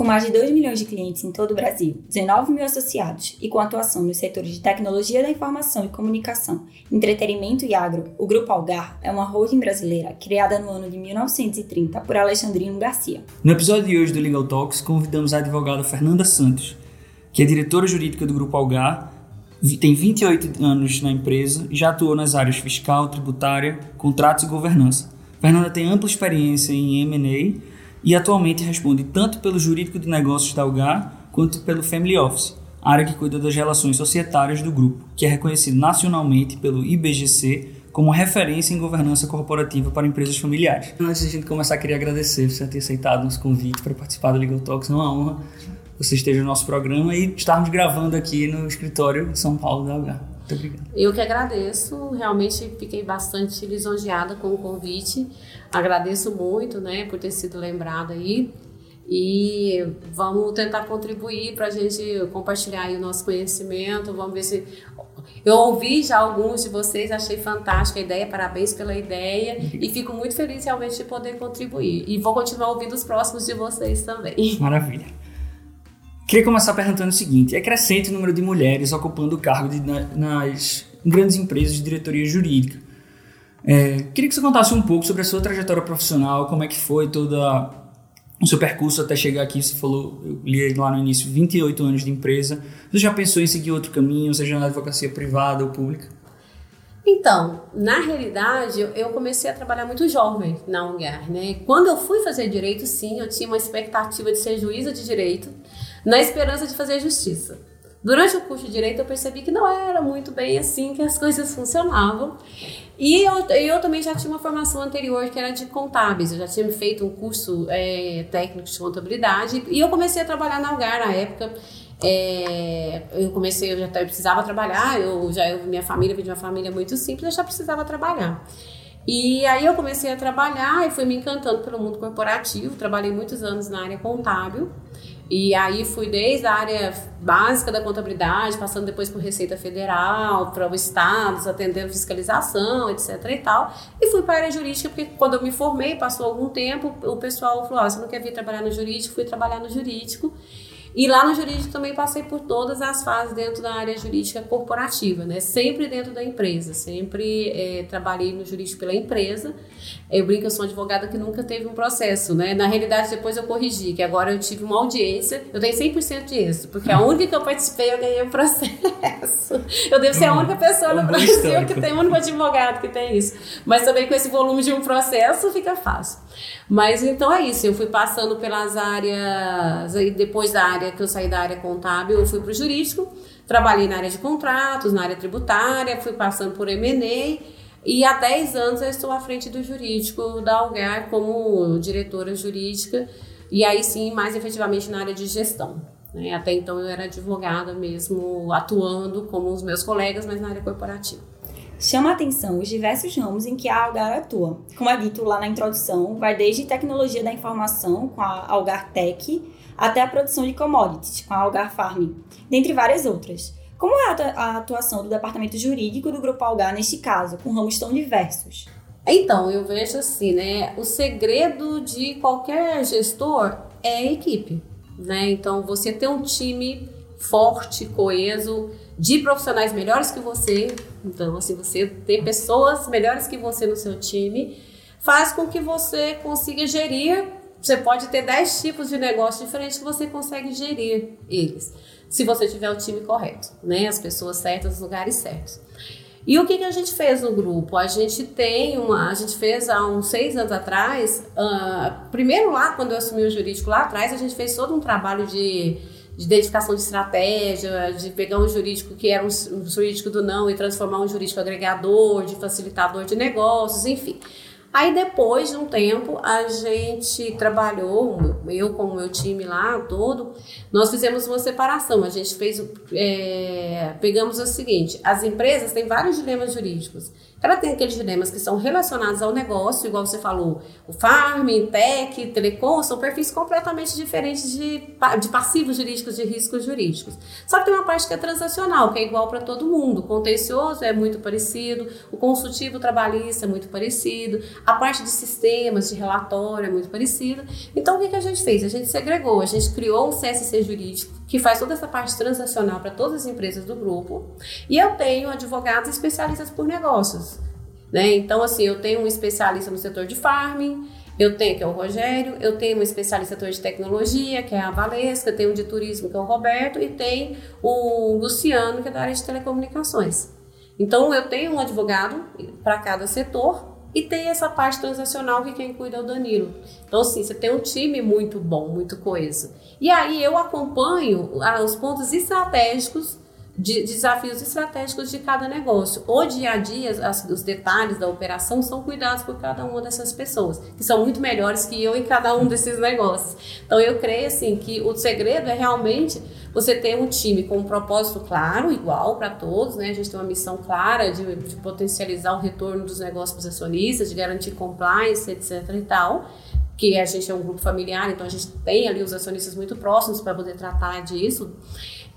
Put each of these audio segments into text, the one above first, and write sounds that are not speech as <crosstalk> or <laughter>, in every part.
Com mais de 2 milhões de clientes em todo o Brasil, 19 mil associados e com atuação nos setores de tecnologia da informação e comunicação, entretenimento e agro, o Grupo Algar é uma holding brasileira criada no ano de 1930 por Alexandrino Garcia. No episódio de hoje do Legal Talks, convidamos a advogada Fernanda Santos, que é diretora jurídica do Grupo Algar, tem 28 anos na empresa e já atuou nas áreas fiscal, tributária, contratos e governança. Fernanda tem ampla experiência em M&A e atualmente responde tanto pelo jurídico de negócios da Algar quanto pelo Family Office, área que cuida das relações societárias do grupo, que é reconhecido nacionalmente pelo IBGC como referência em governança corporativa para empresas familiares. Antes de a gente começar, queria agradecer você ter aceitado nosso convite para participar do Legal Talks. É uma honra você esteja no nosso programa e estarmos gravando aqui no escritório de São Paulo da Algar. Muito. Eu que agradeço, realmente fiquei bastante lisonjeada com o convite. Agradeço muito, né, por ter sido lembrada aí. E vamos tentar contribuir para a gente compartilhar o nosso conhecimento. Vamos ver se. Eu ouvi já alguns de vocês, achei fantástica a ideia, parabéns pela ideia. E fico muito feliz realmente de poder contribuir. E vou continuar ouvindo os próximos de vocês também. Maravilha. Queria começar perguntando o seguinte: é crescente o número de mulheres ocupando o cargo de, nas grandes empresas de diretoria jurídica. É, queria que você contasse um pouco sobre a sua trajetória profissional, como é que foi toda o seu percurso até chegar aqui. Você falou, eu li lá no início, 28 anos de empresa. Você já pensou em seguir outro caminho, seja na advocacia privada ou pública? Então, na realidade, eu comecei a trabalhar muito jovem na UNGAR, né? Quando eu fui fazer direito, sim, eu tinha uma expectativa de ser juíza de direito, na esperança de fazer justiça. Durante o curso de direito, eu percebi que não era muito bem assim que as coisas funcionavam. E eu, eu também já tinha uma formação anterior que era de contábeis. Eu já tinha feito um curso é, técnico de contabilidade e eu comecei a trabalhar na Algar na época. É, eu comecei, eu já eu precisava trabalhar. Eu já eu, minha família vem de uma família muito simples, eu já precisava trabalhar. E aí eu comecei a trabalhar e fui me encantando pelo mundo corporativo. Trabalhei muitos anos na área contábil. E aí fui desde a área básica da contabilidade, passando depois por Receita Federal, para o Estado, atendendo fiscalização, etc e tal. E fui para a área jurídica, porque quando eu me formei, passou algum tempo, o pessoal falou, ah, você não quer vir trabalhar no jurídico? Fui trabalhar no jurídico. E lá no jurídico também passei por todas as fases dentro da área jurídica corporativa, né? Sempre dentro da empresa, sempre é, trabalhei no jurídico pela empresa. Eu brinco, eu sou advogada que nunca teve um processo, né? Na realidade, depois eu corrigi, que agora eu tive uma audiência, eu tenho 100% de êxito, porque a <laughs> única que eu participei, eu ganhei o um processo. Eu devo ser a única pessoa no Brasil que tem, o único advogado que tem isso. Mas também com esse volume de um processo, fica fácil. Mas então é isso, eu fui passando pelas áreas, aí depois da área que eu saí da área contábil, eu fui para o jurídico, trabalhei na área de contratos, na área tributária, fui passando por M&A e há 10 anos eu estou à frente do jurídico da Algar como diretora jurídica e aí sim, mais efetivamente na área de gestão. Né? Até então eu era advogada mesmo, atuando como os meus colegas, mas na área corporativa. Chama a atenção os diversos ramos em que a Algar atua. Como é dito lá na introdução, vai desde tecnologia da informação, com a Algar Tech, até a produção de commodities, com a Algar Farming, dentre várias outras. Como é a atuação do departamento jurídico do Grupo Algar neste caso, com ramos tão diversos? Então, eu vejo assim, né? O segredo de qualquer gestor é a equipe, né? Então, você ter um time forte, coeso, de profissionais melhores que você, então, assim, você ter pessoas melhores que você no seu time, faz com que você consiga gerir. Você pode ter 10 tipos de negócio diferentes que você consegue gerir eles, se você tiver o time correto, né? As pessoas certas, os lugares certos. E o que, que a gente fez no grupo? A gente tem uma. A gente fez há uns seis anos atrás. Uh, primeiro lá, quando eu assumi o jurídico lá atrás, a gente fez todo um trabalho de de identificação de estratégia, de pegar um jurídico que era um, um jurídico do não e transformar um jurídico agregador, de facilitador de negócios, enfim. Aí depois de um tempo a gente trabalhou, eu com o meu time lá todo, nós fizemos uma separação. A gente fez, é, pegamos o seguinte: as empresas têm vários dilemas jurídicos ela tem aqueles dilemas que são relacionados ao negócio, igual você falou, o farming, tech, telecom, são perfis completamente diferentes de, de passivos jurídicos, de riscos jurídicos. Só que tem uma parte que é transacional, que é igual para todo mundo. O contencioso é muito parecido, o consultivo trabalhista é muito parecido, a parte de sistemas, de relatório é muito parecida. Então, o que, que a gente fez? A gente segregou, a gente criou um CSC jurídico que faz toda essa parte transacional para todas as empresas do grupo, e eu tenho advogados especialistas por negócios. Né? Então, assim, eu tenho um especialista no setor de farming, eu tenho, que é o Rogério, eu tenho um especialista de tecnologia, que é a Valesca, tenho um de turismo, que é o Roberto, e tem o Luciano, que é da área de telecomunicações. Então, eu tenho um advogado para cada setor e tem essa parte transacional que quem cuida é o Danilo. Então, assim, você tem um time muito bom, muito coeso. E aí eu acompanho ah, os pontos estratégicos de desafios estratégicos de cada negócio. O dia a dia, as, os detalhes da operação são cuidados por cada uma dessas pessoas, que são muito melhores que eu em cada um desses negócios. Então eu creio assim que o segredo é realmente você ter um time com um propósito claro, igual para todos, né? A gente tem uma missão clara de, de potencializar o retorno dos negócios para os acionistas, de garantir compliance, etc. e tal que a gente é um grupo familiar, então a gente tem ali os acionistas muito próximos para poder tratar disso.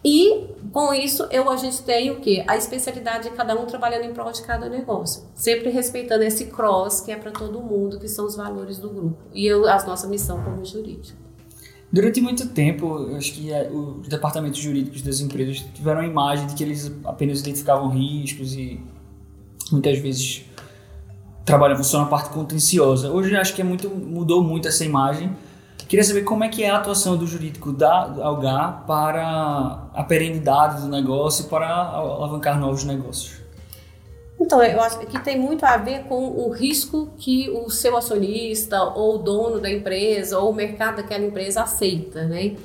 E com isso eu a gente tem o que a especialidade de cada um trabalhando em prol de cada negócio, sempre respeitando esse cross que é para todo mundo, que são os valores do grupo e eu, a nossa missão como jurídico. Durante muito tempo, eu acho que é, os departamentos jurídicos das empresas tiveram a imagem de que eles apenas identificavam riscos e muitas vezes trabalhavam só na parte contenciosa. Hoje acho que é muito mudou muito essa imagem Queria saber como é que é a atuação do jurídico da Algar para a perenidade do negócio e para alavancar novos negócios. Então, eu acho que tem muito a ver com o risco que o seu acionista ou o dono da empresa ou o mercado daquela empresa aceita, né?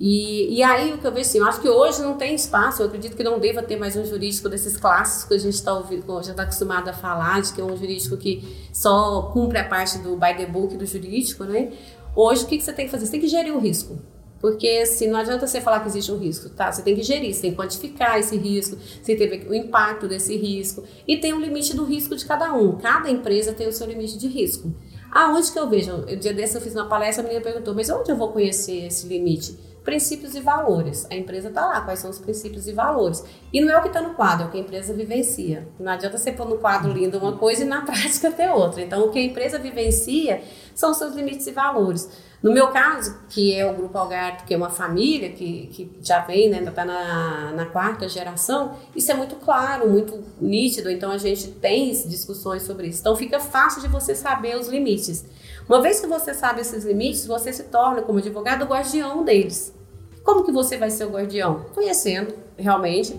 E, e aí o que eu vejo assim, eu acho que hoje não tem espaço, eu acredito que não deva ter mais um jurídico desses clássicos que a gente está já está acostumado a falar, de que é um jurídico que só cumpre a parte do by the book do jurídico, né? Hoje, o que, você tem que fazer? Você tem que gerir o risco. Porque assim, não adianta você falar que existe um risco, tá? Você tem que gerir, você tem que quantificar esse risco, você tem que ver o impacto desse risco. E tem um limite do risco de cada um. Cada empresa tem o seu limite de risco. Aonde que eu vejo? O dia desse eu fiz uma palestra, a menina perguntou, mas onde eu vou conhecer esse limite? Princípios e valores. A empresa está lá, quais são os princípios e valores. E não é o que está no quadro, é o que a empresa vivencia. Não adianta você pôr no quadro lindo uma coisa e na <laughs> prática ter outra. Então, o que a empresa vivencia são os seus limites e valores. No meu caso, que é o Grupo Algarto, que é uma família que, que já vem, né, ainda está na, na quarta geração, isso é muito claro, muito nítido, então a gente tem discussões sobre isso. Então fica fácil de você saber os limites. Uma vez que você sabe esses limites, você se torna, como advogado, o guardião deles. Como que você vai ser o guardião? Conhecendo, realmente,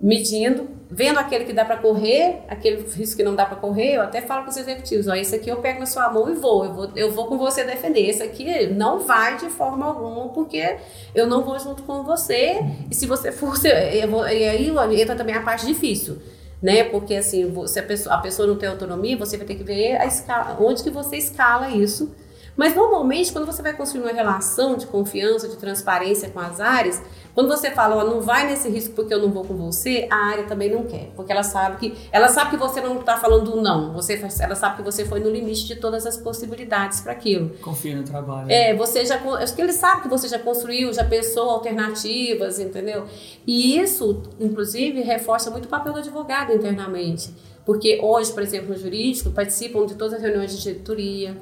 medindo, vendo aquele que dá para correr, aquele risco que não dá para correr, eu até falo com os executivos, ó, esse aqui eu pego na sua mão e vou, eu vou, eu vou com você defender, esse aqui não vai de forma alguma, porque eu não vou junto com você, e se você for, <laughs> eu vou, e aí entra também a parte difícil, né, porque assim, se a pessoa, a pessoa não tem autonomia, você vai ter que ver a escala, onde que você escala isso, mas normalmente, quando você vai construir uma relação de confiança, de transparência com as áreas, quando você fala, ó, não vai nesse risco porque eu não vou com você, a área também não quer, porque ela sabe que ela sabe que você não está falando não, você ela sabe que você foi no limite de todas as possibilidades para aquilo. Confia no trabalho. É, você já acho que ele sabe que você já construiu, já pensou alternativas, entendeu? E isso, inclusive, reforça muito o papel do advogado internamente, porque hoje, por exemplo, no jurídico participam de todas as reuniões de diretoria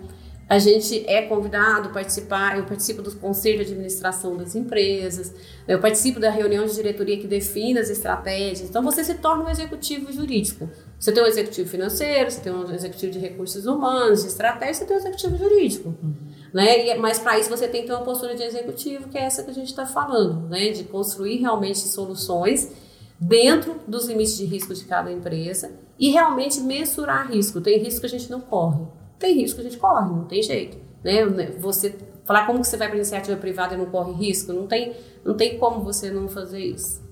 a gente é convidado a participar, eu participo do conselho de administração das empresas, eu participo da reunião de diretoria que define as estratégias. Então você se torna um executivo jurídico. Você tem um executivo financeiro, você tem um executivo de recursos humanos, de estratégia, você tem um executivo jurídico. Uhum. Né? E, mas para isso você tem que ter uma postura de executivo, que é essa que a gente está falando, né? de construir realmente soluções dentro dos limites de risco de cada empresa e realmente mensurar risco. Tem risco que a gente não corre tem risco, a gente corre, não tem jeito. Né? Você falar como que você vai para iniciativa privada e não corre risco, não tem, não tem como você não fazer isso.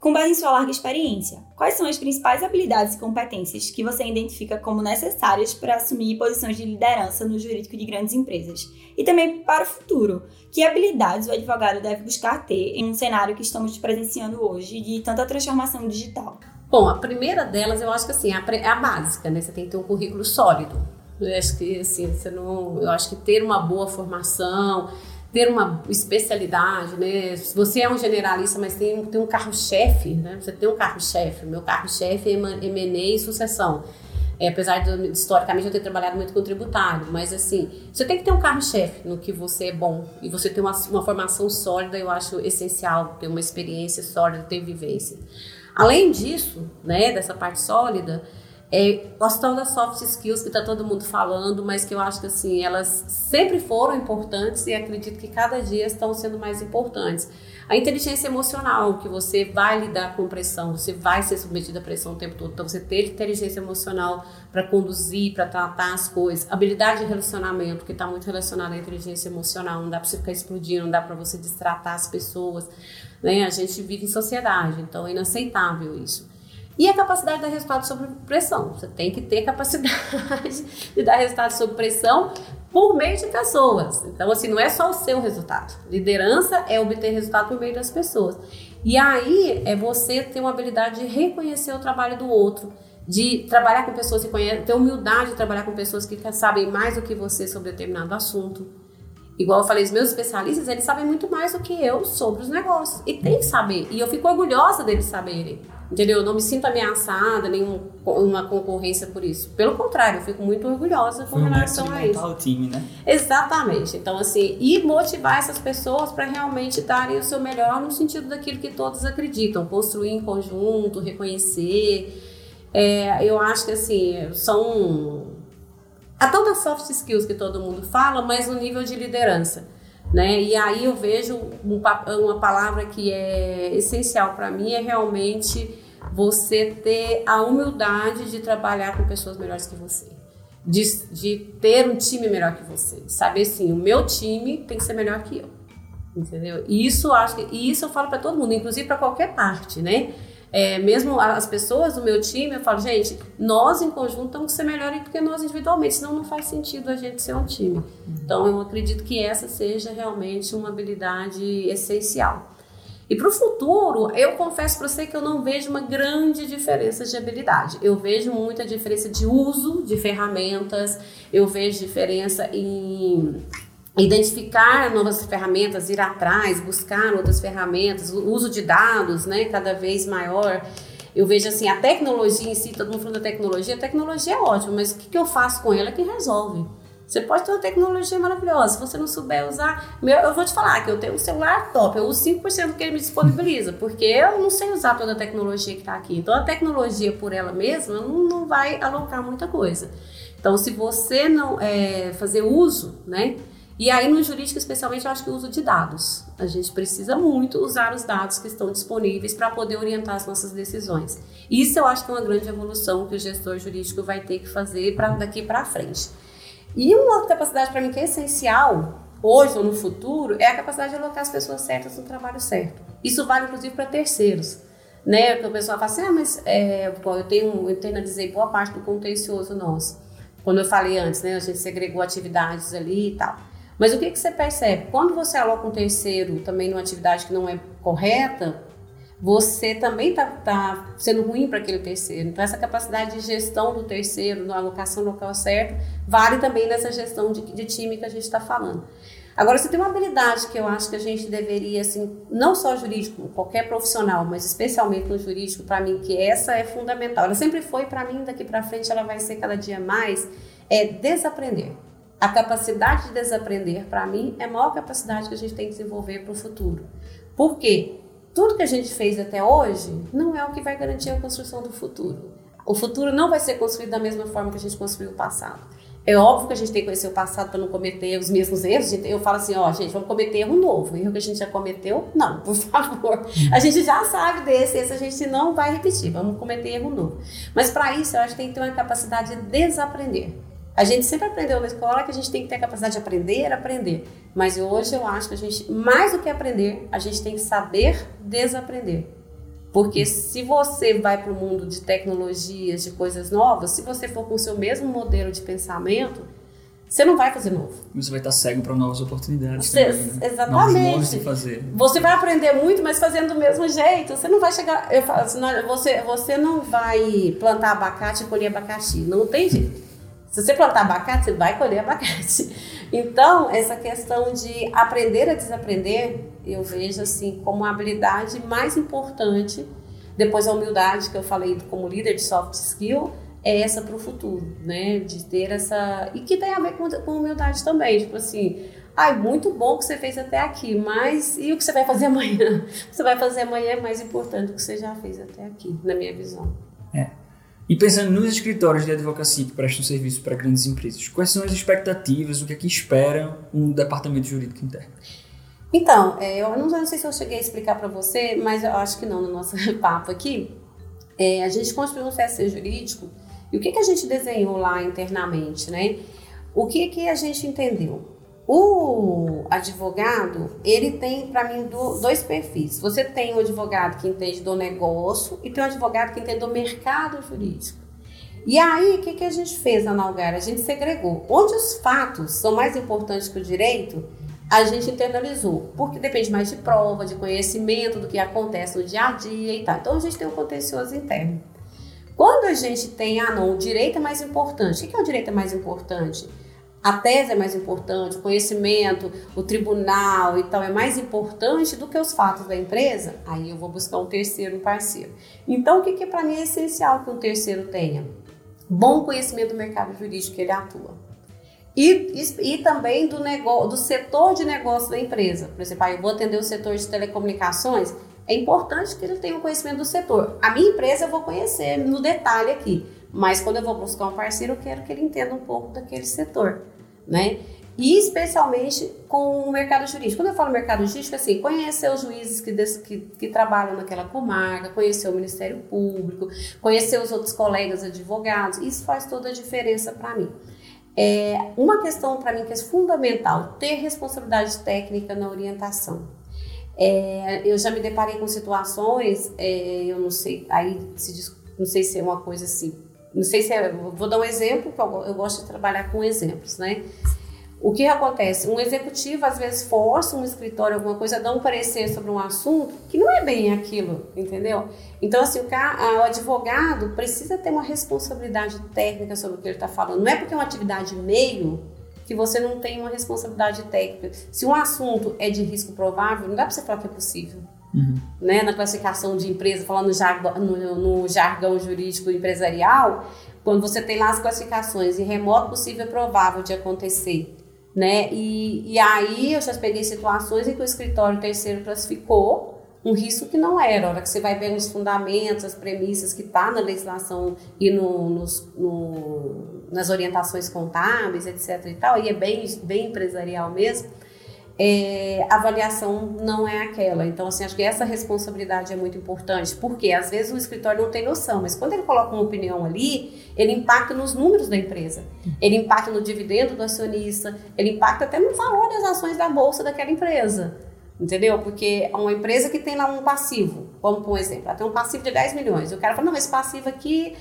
Com base em sua larga experiência, quais são as principais habilidades e competências que você identifica como necessárias para assumir posições de liderança no jurídico de grandes empresas? E também para o futuro, que habilidades o advogado deve buscar ter em um cenário que estamos presenciando hoje de tanta transformação digital? Bom, a primeira delas eu acho que assim, é a básica, né? Você tem que ter um currículo sólido. Eu acho que assim, você não, eu acho que ter uma boa formação, ter uma especialidade, né? Você é um generalista, mas tem, tem um carro-chefe, né? Você tem um carro-chefe. Meu carro-chefe é M&A e sucessão. É, apesar de, historicamente, eu ter trabalhado muito com tributário. Mas, assim, você tem que ter um carro-chefe no que você é bom. E você ter uma, uma formação sólida, eu acho essencial. Ter uma experiência sólida, ter vivência. Além disso, né, dessa parte sólida, é, das soft skills que está todo mundo falando, mas que eu acho que assim, elas sempre foram importantes e acredito que cada dia estão sendo mais importantes. A inteligência emocional, que você vai lidar com pressão, você vai ser submetido à pressão o tempo todo. Então, você ter inteligência emocional para conduzir, para tratar as coisas. Habilidade de relacionamento, que está muito relacionada à inteligência emocional. Não dá para você ficar explodindo, não dá para você destratar as pessoas. Né? A gente vive em sociedade, então é inaceitável isso. E a capacidade de dar resultado sob pressão. Você tem que ter capacidade de dar resultado sob pressão por meio de pessoas. Então, assim, não é só o seu resultado. Liderança é obter resultado por meio das pessoas. E aí é você ter uma habilidade de reconhecer o trabalho do outro, de trabalhar com pessoas que conhecem, ter humildade de trabalhar com pessoas que sabem mais do que você sobre determinado assunto. Igual eu falei, os meus especialistas, eles sabem muito mais do que eu sobre os negócios. E tem que saber. E eu fico orgulhosa deles saberem. Entendeu? Eu não me sinto ameaçada, nenhuma concorrência por isso. Pelo contrário, eu fico muito orgulhosa com relação a isso. o time, né? Exatamente. Então, assim, e motivar essas pessoas para realmente darem o seu melhor no sentido daquilo que todos acreditam. Construir em conjunto, reconhecer. É, eu acho que, assim, são. Há tantas soft skills que todo mundo fala, mas no nível de liderança. Né? E aí eu vejo uma palavra que é essencial para mim é realmente você ter a humildade de trabalhar com pessoas melhores que você. De, de ter um time melhor que você. Saber assim, o meu time tem que ser melhor que eu. Entendeu? E isso, acho que, e isso eu falo para todo mundo, inclusive para qualquer parte, né? É, mesmo as pessoas do meu time, eu falo, gente, nós em conjunto temos que ser melhores do que nós individualmente, senão não faz sentido a gente ser um time. Então, eu acredito que essa seja realmente uma habilidade essencial. E para o futuro, eu confesso para você que eu não vejo uma grande diferença de habilidade. Eu vejo muita diferença de uso de ferramentas, eu vejo diferença em identificar novas ferramentas, ir atrás, buscar outras ferramentas, o uso de dados, né, cada vez maior. Eu vejo assim, a tecnologia em si, todo mundo falando da tecnologia, a tecnologia é ótima, mas o que, eu faço com ela que resolve? Você pode ter uma tecnologia maravilhosa, se você não souber usar. Meu, eu vou te falar que eu tenho um celular top, eu uso 5% que ele me disponibiliza, porque eu não sei usar toda a tecnologia que está aqui. Então a tecnologia por ela mesma não, não vai alocar muita coisa. Então, se você não é, fazer uso, né? E aí, no jurídico, especialmente, eu acho que o uso de dados. A gente precisa muito usar os dados que estão disponíveis para poder orientar as nossas decisões. Isso eu acho que é uma grande evolução que o gestor jurídico vai ter que fazer para daqui para frente. E uma outra capacidade para mim que é essencial, hoje ou no futuro, é a capacidade de alocar as pessoas certas no trabalho certo. Isso vale, inclusive, para terceiros. Né? Porque o pessoal fala assim, ah, mas é, eu, tenho, eu internalizei boa parte do contencioso nosso. Quando eu falei antes, né, a gente segregou atividades ali e tal. Mas o que, que você percebe? Quando você aloca um terceiro também numa atividade que não é correta, você também está tá sendo ruim para aquele terceiro. Então, essa capacidade de gestão do terceiro, na alocação local certo, vale também nessa gestão de, de time que a gente está falando. Agora, você tem uma habilidade que eu acho que a gente deveria, assim, não só jurídico, qualquer profissional, mas especialmente no jurídico, para mim, que essa é fundamental. Ela sempre foi, para mim, daqui para frente, ela vai ser cada dia mais, é desaprender. A capacidade de desaprender, para mim, é a maior capacidade que a gente tem que desenvolver para o futuro. Por quê? Tudo que a gente fez até hoje não é o que vai garantir a construção do futuro. O futuro não vai ser construído da mesma forma que a gente construiu o passado. É óbvio que a gente tem que conhecer o passado para não cometer os mesmos erros. Eu falo assim, ó, gente, vamos cometer erro novo. Erro que a gente já cometeu? Não, por <laughs> favor. A gente já sabe desse, esse a gente não vai repetir. Vamos cometer erro novo. Mas para isso, eu acho que tem que ter uma capacidade de desaprender. A gente sempre aprendeu na escola que a gente tem que ter a capacidade de aprender, aprender. Mas hoje eu acho que a gente, mais do que aprender, a gente tem que saber desaprender. Porque se você vai para o mundo de tecnologias, de coisas novas, se você for com o seu mesmo modelo de pensamento, você não vai fazer novo. Você vai estar cego para novas oportunidades. Você, também, né? Exatamente. De fazer. Você vai aprender muito, mas fazendo do mesmo jeito. Você não vai chegar. Eu falo, assim, você, você não vai plantar abacate e colher abacaxi. Não tem jeito. Se você plantar abacate, você vai colher abacate. <laughs> Então, essa questão de aprender a desaprender, eu vejo assim como a habilidade mais importante. Depois a humildade que eu falei como líder de soft skill é essa para o futuro, né? De ter essa. E que tem a ver com, com humildade também. Tipo assim, ai, muito bom que você fez até aqui, mas e o que você vai fazer <laughs> amanhã? O que você vai fazer amanhã é mais importante do que você já fez até aqui, na minha visão. E pensando nos escritórios de advocacia que prestam serviço para grandes empresas, quais são as expectativas, o que é que espera um departamento jurídico interno? Então, é, eu não, não sei se eu cheguei a explicar para você, mas eu acho que não no nosso <laughs> papo aqui. É, a gente construiu um CSC jurídico e o que, que a gente desenhou lá internamente, né? O que, que a gente entendeu? O advogado, ele tem, para mim, dois perfis. Você tem o advogado que entende do negócio e tem o advogado que entende do mercado jurídico. E aí, o que, que a gente fez na Nalgar? A gente segregou. Onde os fatos são mais importantes que o direito, a gente internalizou. Porque depende mais de prova, de conhecimento, do que acontece no dia a dia e tal. Então, a gente tem um contencioso interno. Quando a gente tem, ah não, o direito é mais importante. O que é o direito é mais importante? A tese é mais importante, o conhecimento, o tribunal e tal é mais importante do que os fatos da empresa? Aí eu vou buscar um terceiro, parceiro. Então, o que, que para mim é essencial que um terceiro tenha? Bom conhecimento do mercado jurídico que ele atua. E, e, e, também do, negócio, do setor de negócio da empresa. Por exemplo, ah, eu vou atender o setor de telecomunicações, é importante que ele tenha um conhecimento do setor. A minha empresa eu vou conhecer no detalhe aqui, mas quando eu vou buscar um parceiro, eu quero que ele entenda um pouco daquele setor, né? E especialmente com o mercado jurídico. Quando eu falo mercado jurídico, assim, conhecer os juízes que, que, que trabalham naquela comarca, conhecer o Ministério Público, conhecer os outros colegas advogados, isso faz toda a diferença para mim. É uma questão para mim que é fundamental, ter responsabilidade técnica na orientação. É, eu já me deparei com situações, é, eu não sei, aí se, não sei se é uma coisa assim, não sei se é, vou dar um exemplo, que eu, gosto de trabalhar com exemplos, né? O que acontece? Um executivo às vezes força um escritório, alguma coisa, dar um parecer sobre um assunto que não é bem aquilo, entendeu? Então, assim, o, cara, o advogado precisa ter uma responsabilidade técnica sobre o que ele está falando. Não é porque é uma atividade meio que você não tem uma responsabilidade técnica. Se um assunto é de risco provável, não dá para você falar que é possível. Uhum. Né? Na classificação de empresa, falando no jargão, no, jargão jurídico empresarial, quando você tem lá as classificações em remoto possível e provável de acontecer. Né? E, e aí eu já peguei situações em que o escritório terceiro classificou um risco que não era. A hora que você vai ver nos fundamentos, as premissas que está na legislação e no, nos, no, nas orientações contábeis, etc. e tal, e é bem, bem empresarial mesmo, é, a avaliação não é aquela. Então, assim, acho que essa responsabilidade é muito importante, porque às vezes o escritório não tem noção, mas quando ele coloca uma opinião ali, ele impacta nos números da empresa, ele impacta no dividendo do acionista, ele impacta até no valor das ações da bolsa daquela empresa. Entendeu? Porque uma empresa que tem lá um passivo, vamos por um exemplo, ela tem um passivo de 10 milhões. O cara fala, não, esse passivo aqui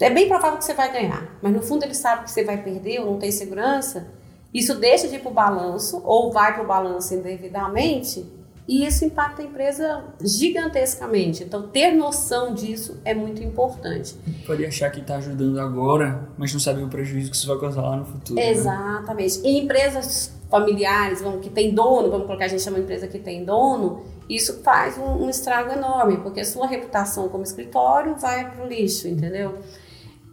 é bem provável que você vai ganhar. Mas no fundo ele sabe que você vai perder ou não tem segurança. Isso deixa de ir para o balanço ou vai para o balanço indevidamente e isso impacta a empresa gigantescamente. Então, ter noção disso é muito importante. Pode achar que está ajudando agora, mas não sabe o prejuízo que isso vai causar lá no futuro. Né? Exatamente. Né? E empresas familiares, vamos, que tem dono, vamos colocar, a gente chama empresa que tem dono, isso faz um, um estrago enorme, porque a sua reputação como escritório vai para o lixo, entendeu?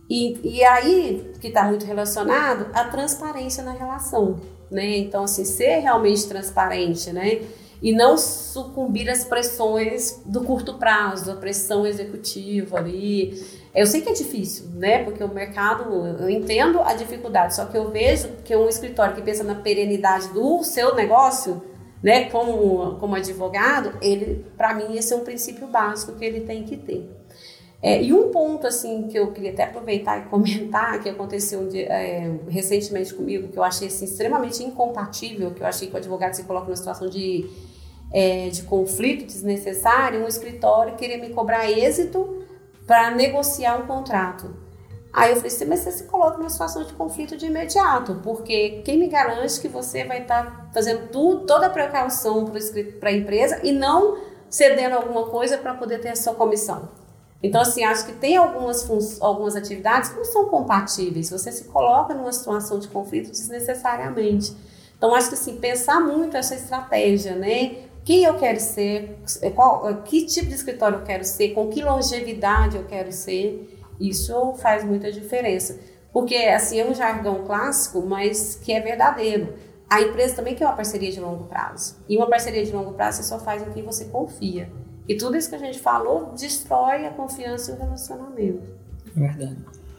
E, e aí, que está muito relacionado, a transparência na relação, né? Então, assim, ser realmente transparente, né? E não sucumbir às pressões do curto prazo, a pressão executiva ali, eu sei que é difícil, né? Porque o mercado, eu entendo a dificuldade, só que eu vejo que um escritório que pensa na perenidade do seu negócio, né, como, como advogado, ele, para mim, esse é um princípio básico que ele tem que ter. É, e um ponto, assim, que eu queria até aproveitar e comentar, que aconteceu é, recentemente comigo, que eu achei, assim, extremamente incompatível, que eu achei que o advogado se coloca numa situação de, é, de conflito desnecessário, um escritório queria me cobrar êxito para negociar um contrato. Aí eu falei assim, mas você se coloca numa situação de conflito de imediato, porque quem me garante que você vai estar tá fazendo tudo, toda a precaução para a empresa e não cedendo alguma coisa para poder ter a sua comissão? Então, assim, acho que tem algumas, algumas atividades que não são compatíveis. Você se coloca numa situação de conflito desnecessariamente. Então, acho que, assim, pensar muito essa estratégia, né? Quem eu quero ser, qual, que tipo de escritório eu quero ser, com que longevidade eu quero ser isso faz muita diferença. Porque, assim, é um jargão clássico, mas que é verdadeiro. A empresa também quer uma parceria de longo prazo. E uma parceria de longo prazo você só faz em quem você confia. E tudo isso que a gente falou destrói a confiança e o relacionamento. É verdade.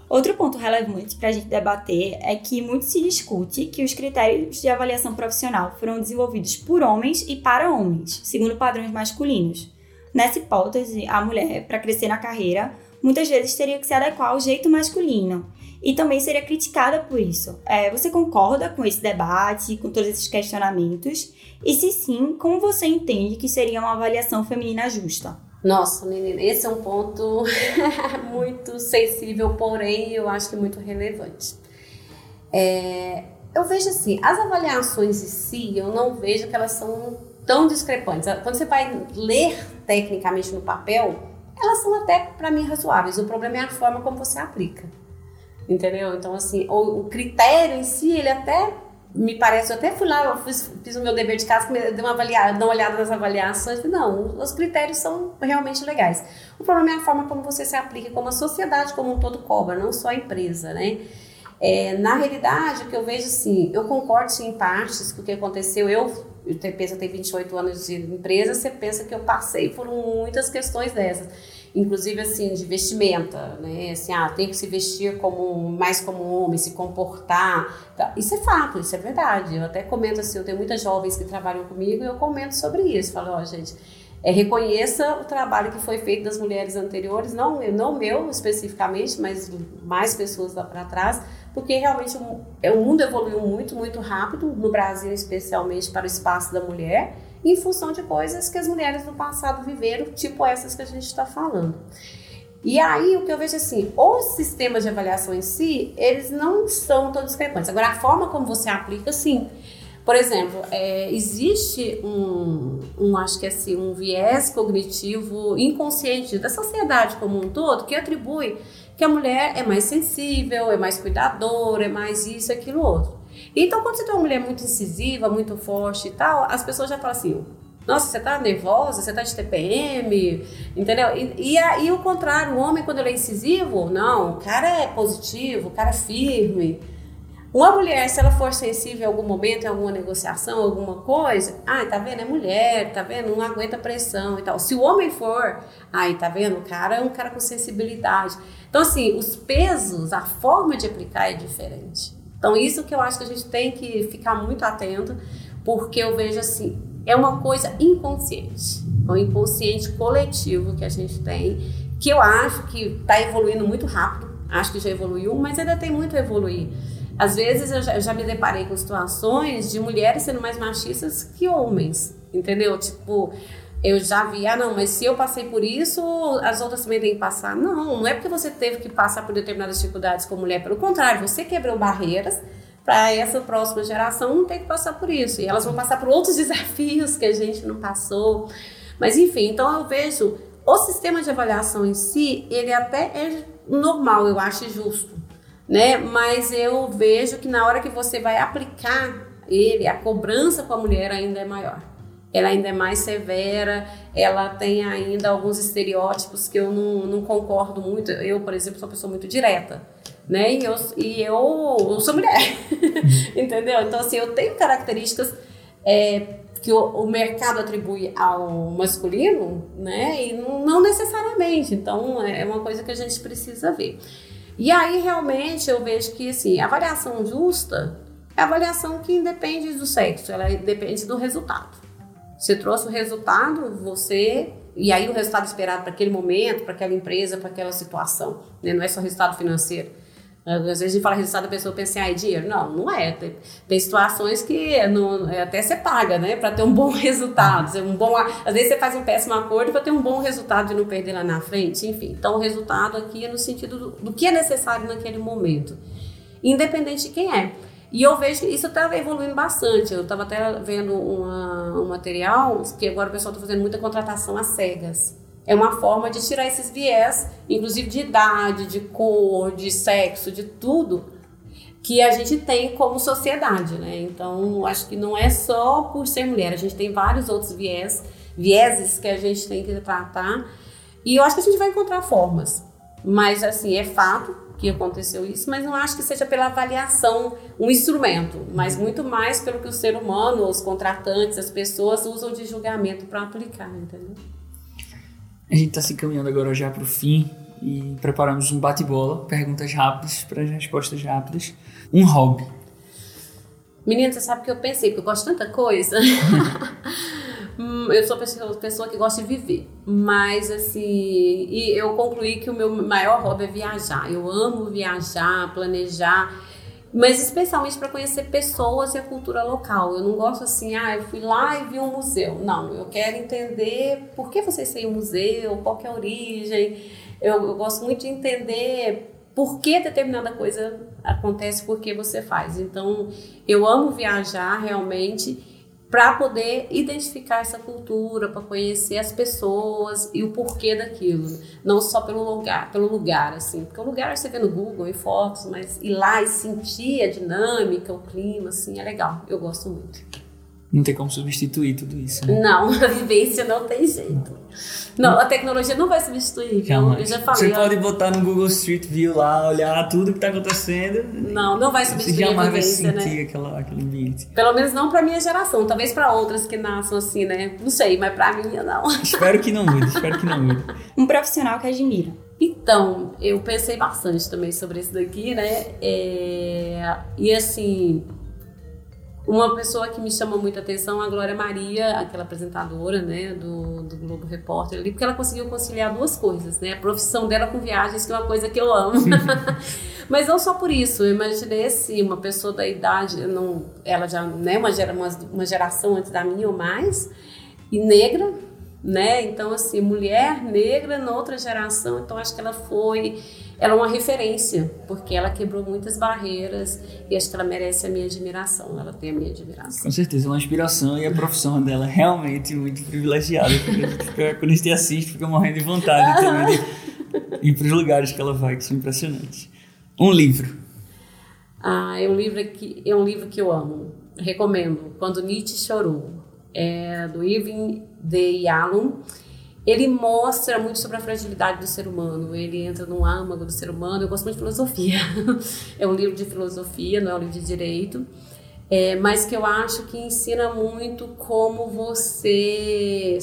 Outro ponto relevante para a gente debater é que muito se discute que os critérios de avaliação profissional foram desenvolvidos por homens e para homens, segundo padrões masculinos. Nessa hipótese, a mulher, para crescer na carreira, muitas vezes teria que se adequar ao jeito masculino e também seria criticada por isso. É, você concorda com esse debate, com todos esses questionamentos? E se sim, como você entende que seria uma avaliação feminina justa? Nossa, menina, esse é um ponto <laughs> muito sensível, porém eu acho que muito relevante. É, eu vejo assim, as avaliações em si, eu não vejo que elas são tão discrepantes. Quando você vai ler tecnicamente no papel, elas são até, para mim, razoáveis. O problema é a forma como você aplica. Entendeu? Então, assim, o, o critério em si, ele até me parece, eu até fui lá, eu fiz, fiz o meu dever de casa, dei uma, avaliada, uma olhada nas avaliações, não, os critérios são realmente legais. O problema é a forma como você se aplica, como a sociedade como um todo cobra, não só a empresa, né? É, na realidade, o que eu vejo, sim, eu concordo em partes com o que aconteceu. Eu, eu penso, eu tenho 28 anos de empresa, você pensa que eu passei por muitas questões dessas. Inclusive, assim, de vestimenta, né? Assim, ah, tem que se vestir como, mais como homem, se comportar. Tá. Isso é fato, isso é verdade. Eu até comento assim, eu tenho muitas jovens que trabalham comigo e eu comento sobre isso. Falo, ó, oh, gente, é, reconheça o trabalho que foi feito das mulheres anteriores, não, não meu especificamente, mas mais pessoas lá para trás, porque realmente o, é, o mundo evoluiu muito, muito rápido, no Brasil especialmente para o espaço da mulher, em função de coisas que as mulheres do passado viveram, tipo essas que a gente está falando. E aí o que eu vejo assim, os sistemas de avaliação em si, eles não são tão discrepantes. Agora, a forma como você aplica, sim. Por exemplo, é, existe um, um, acho que é assim, um viés cognitivo inconsciente da sociedade como um todo que atribui que a mulher é mais sensível, é mais cuidadora, é mais isso, aquilo, outro. Então, quando você tem uma mulher muito incisiva, muito forte e tal, as pessoas já falam assim: nossa, você tá nervosa, você tá de TPM, entendeu? E, aí o contrário, o homem, quando ele é incisivo, não, o cara é positivo, o cara é firme. Uma mulher, se ela for sensível em algum momento, em alguma negociação, alguma coisa, ai, tá vendo? É mulher, tá vendo? Não aguenta pressão e tal. Se o homem for, ai, tá vendo? O cara é um cara com sensibilidade. Então, assim, os pesos, a forma de aplicar é diferente. Então, isso que eu acho que a gente tem que ficar muito atento, porque eu vejo assim, é uma coisa inconsciente, é um inconsciente coletivo que a gente tem, que eu acho que está evoluindo muito rápido, acho que já evoluiu, mas ainda tem muito a evoluir. Às vezes eu já, eu já, me deparei com situações de mulheres sendo mais machistas que homens, entendeu? Tipo, eu já vi, ah, não, mas se eu passei por isso, as outras também têm que passar. Não, não é porque você teve que passar por determinadas dificuldades como mulher, pelo contrário, você quebrou barreiras para essa próxima geração não ter que passar por isso. E elas vão passar por outros <laughs> desafios que a gente não passou. Mas enfim, então eu vejo o sistema de avaliação em si, ele até é normal, eu acho justo né? Mas eu vejo que na hora que você vai aplicar ele, a cobrança com a mulher ainda é maior. Ela ainda é mais severa, ela tem ainda alguns estereótipos que eu não, não concordo muito. Eu, por exemplo, sou uma pessoa muito direta, né? E eu, e eu, eu sou mulher, <laughs> entendeu? Então, assim, eu tenho características é, que o, o, mercado atribui ao masculino, né? E não, necessariamente. Então, é uma coisa que a gente precisa ver. E aí realmente eu vejo que assim, a avaliação justa é a avaliação que independe do sexo, ela depende do resultado. Você trouxe o resultado, você e aí o resultado esperado para aquele momento, para aquela empresa, para aquela situação, né? não é só resultado financeiro. Às vezes a gente fala resultado, a pessoa pensa assim, ah, é dinheiro. Não, não é. Tem, tem situações que não, é, até você paga, né? Para ter um bom <laughs> resultado. Um bom, às vezes você faz um péssimo acordo para ter um bom resultado de não perder lá na frente. Enfim, então o resultado aqui é no sentido do, do que é necessário naquele momento. Independente de quem é. E eu vejo que isso está evoluindo bastante. Eu estava até vendo uma, um material que agora o pessoal está fazendo muita contratação às cegas. É uma forma de tirar esses viés, inclusive de idade, de cor, de sexo, de tudo que a gente tem como sociedade, né? Então, acho que não é só por ser mulher, a gente tem vários outros viés, vieses que a gente tem que tratar. E eu acho que a gente vai encontrar formas. Mas assim, é fato que aconteceu isso, mas não acho que seja pela avaliação um instrumento, mas muito mais pelo que o ser humano, os contratantes, as pessoas usam de julgamento para aplicar, entendeu? A gente está se encaminhando agora já para o fim e preparamos um bate-bola, perguntas rápidas para respostas rápidas. Um hobby. Menina, você sabe que eu pensei, porque eu gosto de tanta coisa. <laughs> Hum, eu sou pessoa, pessoa que gosta de viver, mas assim, e eu concluí que o meu maior hobby é viajar. Eu amo viajar, planejar mas especialmente para conhecer pessoas e a cultura local. Eu não gosto assim, ah, eu fui lá e vi um museu. Não, eu quero entender por que vocês têm um museu, qual é a origem. Eu, eu gosto muito de entender por que determinada coisa acontece, por que você faz. Então, eu amo viajar realmente para poder identificar essa cultura, para conhecer as pessoas e o porquê daquilo, não só pelo lugar, pelo lugar assim, porque o lugar você vê no Google e fotos, mas ir lá e sentir a dinâmica, o clima, assim, é legal. Eu gosto muito. Não tem como substituir tudo isso, né? Não, <laughs> a vivência não tem jeito. Não, a tecnologia não vai substituir. Eu já falei. Você pode botar no Google Street View lá, olhar tudo que está acontecendo. Não, não vai substituir você jamais a vivência, vai sentir né? aquela, aquele ambiente. Pelo menos não para minha geração. Talvez para outras que nasçam assim, né? Não sei, mas para minha não. <laughs> Espero que não mude, espero que não mude. Um profissional que admira. Então, eu pensei bastante também sobre isso daqui, né? É... E assim, uma pessoa que me chama muita atenção é a Glória Maria, aquela apresentadora, né, do, do Globo Repórter ali, porque ela conseguiu conciliar duas coisas, né, a profissão dela com viagens, que é uma coisa que eu amo. <laughs> Mas não só por isso, eu imaginei assim, uma pessoa da idade, não, ela já, né, uma, gera, uma, uma geração antes da minha ou mais, e negra, né, então assim, mulher negra na outra geração, então acho que ela foi ela é uma referência, porque ela quebrou muitas barreiras e acho que ela merece a minha admiração. Ela tem a minha admiração. Com certeza, é uma inspiração e a profissão dela é realmente muito privilegiada. quando a gente assiste, fica morrendo de vontade também de ir para os lugares que ela vai, que são impressionantes. Um livro. Ah, é um livro que, é um livro que eu amo. Recomendo. Quando Nietzsche Chorou. É do Irving de Yalom ele mostra muito sobre a fragilidade do ser humano. Ele entra no âmago do ser humano. Eu gosto muito de filosofia. <laughs> é um livro de filosofia, não é um livro de direito. É, mas que eu acho que ensina muito como você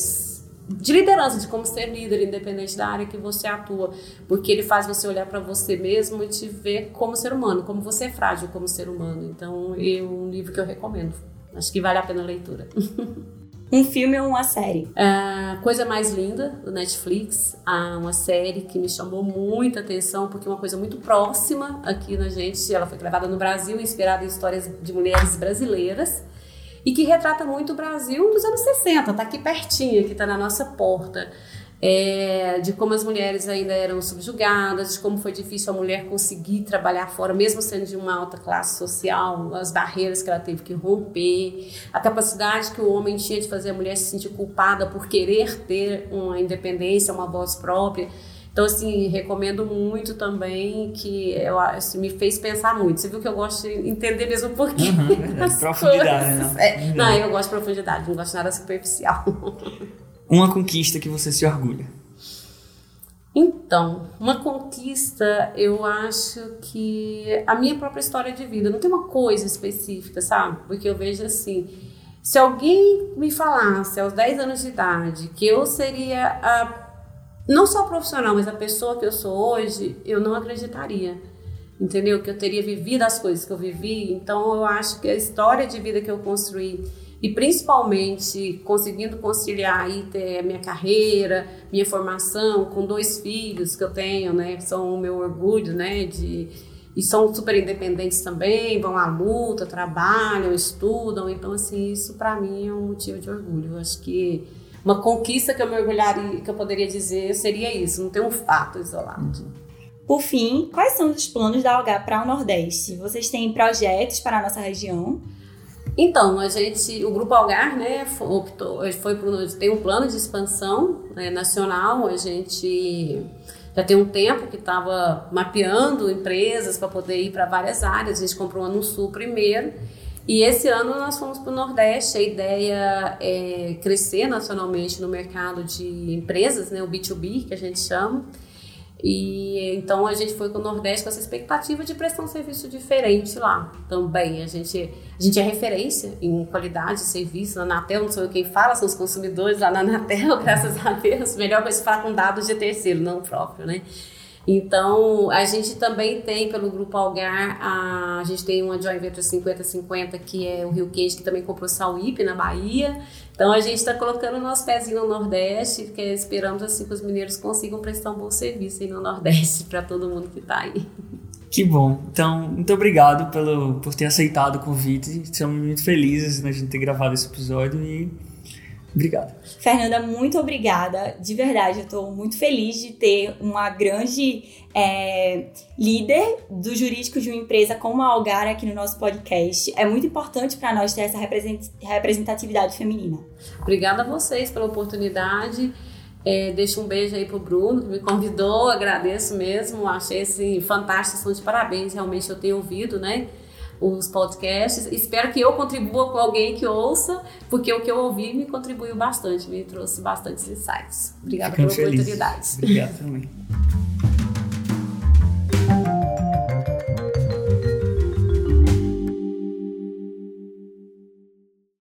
de liderança, de como ser líder, independente da área que você atua, porque ele faz você olhar para você mesmo e te ver como ser humano, como você é frágil como ser humano. Então, é um livro que eu recomendo. Acho que vale a pena a leitura. <laughs> Um filme ou uma série? Uh, Coisa Mais Linda, do Netflix. Uh, uma série que me chamou muita atenção, porque é uma coisa muito próxima aqui na gente. Ela foi gravada no Brasil, inspirada em histórias de mulheres brasileiras. E que retrata muito o Brasil dos anos 60, tá aqui pertinho, que tá na nossa porta é, de como as mulheres ainda eram subjugadas, de como foi difícil a mulher conseguir trabalhar fora, mesmo sendo de uma alta classe social, as barreiras que ela teve que romper, a capacidade que o homem tinha de fazer a mulher se sentir culpada por querer ter uma independência, uma voz própria. Então, assim, recomendo muito também, que eu, assim, me fez pensar muito. Você viu que eu gosto de entender mesmo por quê. Uhum, <laughs> profundidade, né? É, não, eu gosto de profundidade, não gosto de nada superficial. <laughs> Uma conquista que você se orgulha? Então, uma conquista, eu acho que a minha própria história de vida, não tem uma coisa específica, sabe? Porque eu vejo assim, se alguém me falasse aos 10 anos de idade que eu seria a, não só profissional, mas a pessoa que eu sou hoje, eu não acreditaria. Entendeu? Que eu teria vivido as coisas que eu vivi. Então, eu acho que a história de vida que eu construí e principalmente conseguindo conciliar aí minha carreira, minha formação com dois filhos que eu tenho, né, são o meu orgulho, né, de, e são super independentes também, vão à luta, trabalham, estudam. Então, assim, isso para mim é um motivo de orgulho. Eu acho que uma conquista que eu mergulharia, que eu poderia dizer seria isso, não tem um fato isolado. Por fim, quais são os planos da Algar para o Nordeste? Vocês têm projetos para a nossa região? Então, a gente, o Grupo Algar, né, optou, foi pro, tem um plano de expansão né, nacional, a gente já tem um tempo que estava mapeando empresas para poder ir para várias áreas. A gente comprou no Sul primeiro. E esse ano nós fomos para o Nordeste. A ideia é crescer nacionalmente no mercado de empresas, né, o B2B, que a gente chama. E então a gente foi com o Nordeste com essa expectativa de prestar um serviço diferente lá também. A gente, a gente é referência em qualidade de serviço na Anatel, não sou eu quem fala, são os consumidores lá na Anatel, <laughs> graças a Deus. Melhor é falar com dados de terceiro, não próprio, né? Então, a gente também tem, pelo Grupo Algar, a, a gente tem uma joint venture 50-50, que é o Rio Queijo, que também comprou Sauípe, na Bahia. Então, a gente está colocando o nosso pezinho no Nordeste, porque esperamos assim que os mineiros consigam prestar um bom serviço aí no Nordeste <laughs> para todo mundo que está aí. Que bom. Então, muito obrigado pelo, por ter aceitado o convite. Estamos muito felizes na gente ter gravado esse episódio e Obrigado. Fernanda, muito obrigada. De verdade, eu estou muito feliz de ter uma grande é, líder do jurídico de uma empresa como a Algar aqui no nosso podcast. É muito importante para nós ter essa representatividade feminina. Obrigada a vocês pela oportunidade. É, deixo um beijo aí pro Bruno, que me convidou, agradeço mesmo, achei assim, fantástico, são de parabéns, realmente eu tenho ouvido, né? Os podcasts. Espero que eu contribua com alguém que ouça, porque o que eu ouvi me contribuiu bastante, me trouxe bastantes insights. Obrigada pela feliz. oportunidade. Obrigado também.